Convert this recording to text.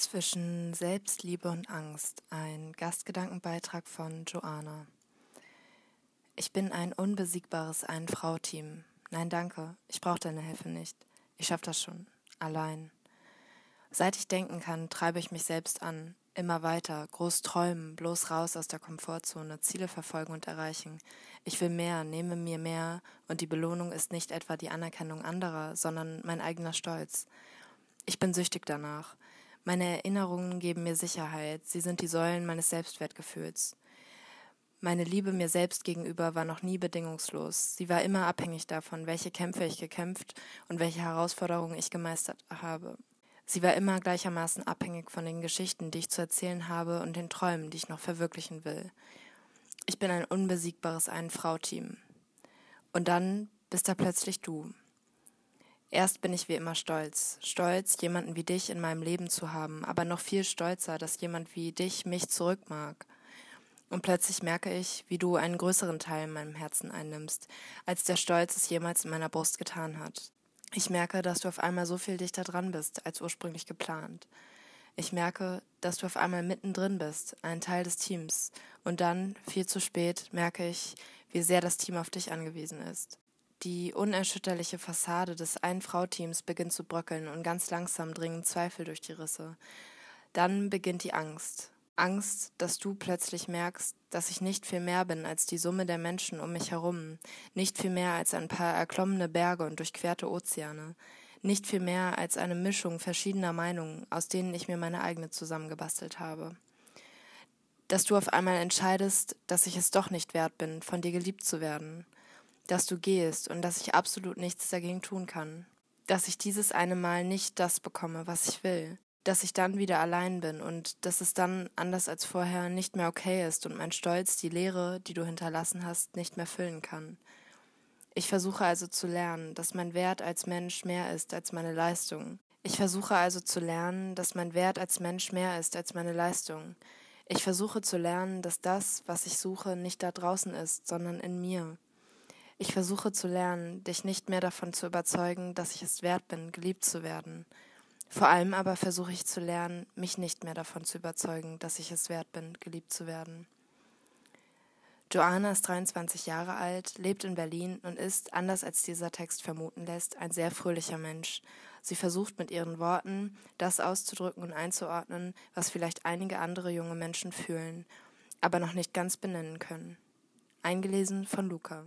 Zwischen Selbstliebe und Angst. Ein Gastgedankenbeitrag von Joanna. Ich bin ein unbesiegbares Ein-Frau-Team. Nein, danke. Ich brauche deine Hilfe nicht. Ich schaffe das schon. Allein. Seit ich denken kann, treibe ich mich selbst an. Immer weiter, groß träumen, bloß raus aus der Komfortzone, Ziele verfolgen und erreichen. Ich will mehr, nehme mir mehr, und die Belohnung ist nicht etwa die Anerkennung anderer, sondern mein eigener Stolz. Ich bin süchtig danach. Meine Erinnerungen geben mir Sicherheit, sie sind die Säulen meines Selbstwertgefühls. Meine Liebe mir selbst gegenüber war noch nie bedingungslos. Sie war immer abhängig davon, welche Kämpfe ich gekämpft und welche Herausforderungen ich gemeistert habe. Sie war immer gleichermaßen abhängig von den Geschichten, die ich zu erzählen habe und den Träumen, die ich noch verwirklichen will. Ich bin ein unbesiegbares Ein-Frau-Team. Und dann bist da plötzlich du. Erst bin ich wie immer stolz. Stolz, jemanden wie dich in meinem Leben zu haben, aber noch viel stolzer, dass jemand wie dich mich zurück mag. Und plötzlich merke ich, wie du einen größeren Teil in meinem Herzen einnimmst, als der Stolz es jemals in meiner Brust getan hat. Ich merke, dass du auf einmal so viel dichter dran bist, als ursprünglich geplant. Ich merke, dass du auf einmal mittendrin bist, ein Teil des Teams. Und dann, viel zu spät, merke ich, wie sehr das Team auf dich angewiesen ist. Die unerschütterliche Fassade des Ein-Frau-Teams beginnt zu bröckeln und ganz langsam dringen Zweifel durch die Risse. Dann beginnt die Angst. Angst, dass du plötzlich merkst, dass ich nicht viel mehr bin als die Summe der Menschen um mich herum, nicht viel mehr als ein paar erklommene Berge und durchquerte Ozeane, nicht viel mehr als eine Mischung verschiedener Meinungen, aus denen ich mir meine eigene zusammengebastelt habe. Dass du auf einmal entscheidest, dass ich es doch nicht wert bin, von dir geliebt zu werden, dass du gehst und dass ich absolut nichts dagegen tun kann. Dass ich dieses eine Mal nicht das bekomme, was ich will. Dass ich dann wieder allein bin und dass es dann, anders als vorher, nicht mehr okay ist und mein Stolz die Leere, die du hinterlassen hast, nicht mehr füllen kann. Ich versuche also zu lernen, dass mein Wert als Mensch mehr ist als meine Leistung. Ich versuche also zu lernen, dass mein Wert als Mensch mehr ist als meine Leistung. Ich versuche zu lernen, dass das, was ich suche, nicht da draußen ist, sondern in mir. Ich versuche zu lernen, dich nicht mehr davon zu überzeugen, dass ich es wert bin, geliebt zu werden. Vor allem aber versuche ich zu lernen, mich nicht mehr davon zu überzeugen, dass ich es wert bin, geliebt zu werden. Joanna ist 23 Jahre alt, lebt in Berlin und ist, anders als dieser Text vermuten lässt, ein sehr fröhlicher Mensch. Sie versucht mit ihren Worten das auszudrücken und einzuordnen, was vielleicht einige andere junge Menschen fühlen, aber noch nicht ganz benennen können. Eingelesen von Luca.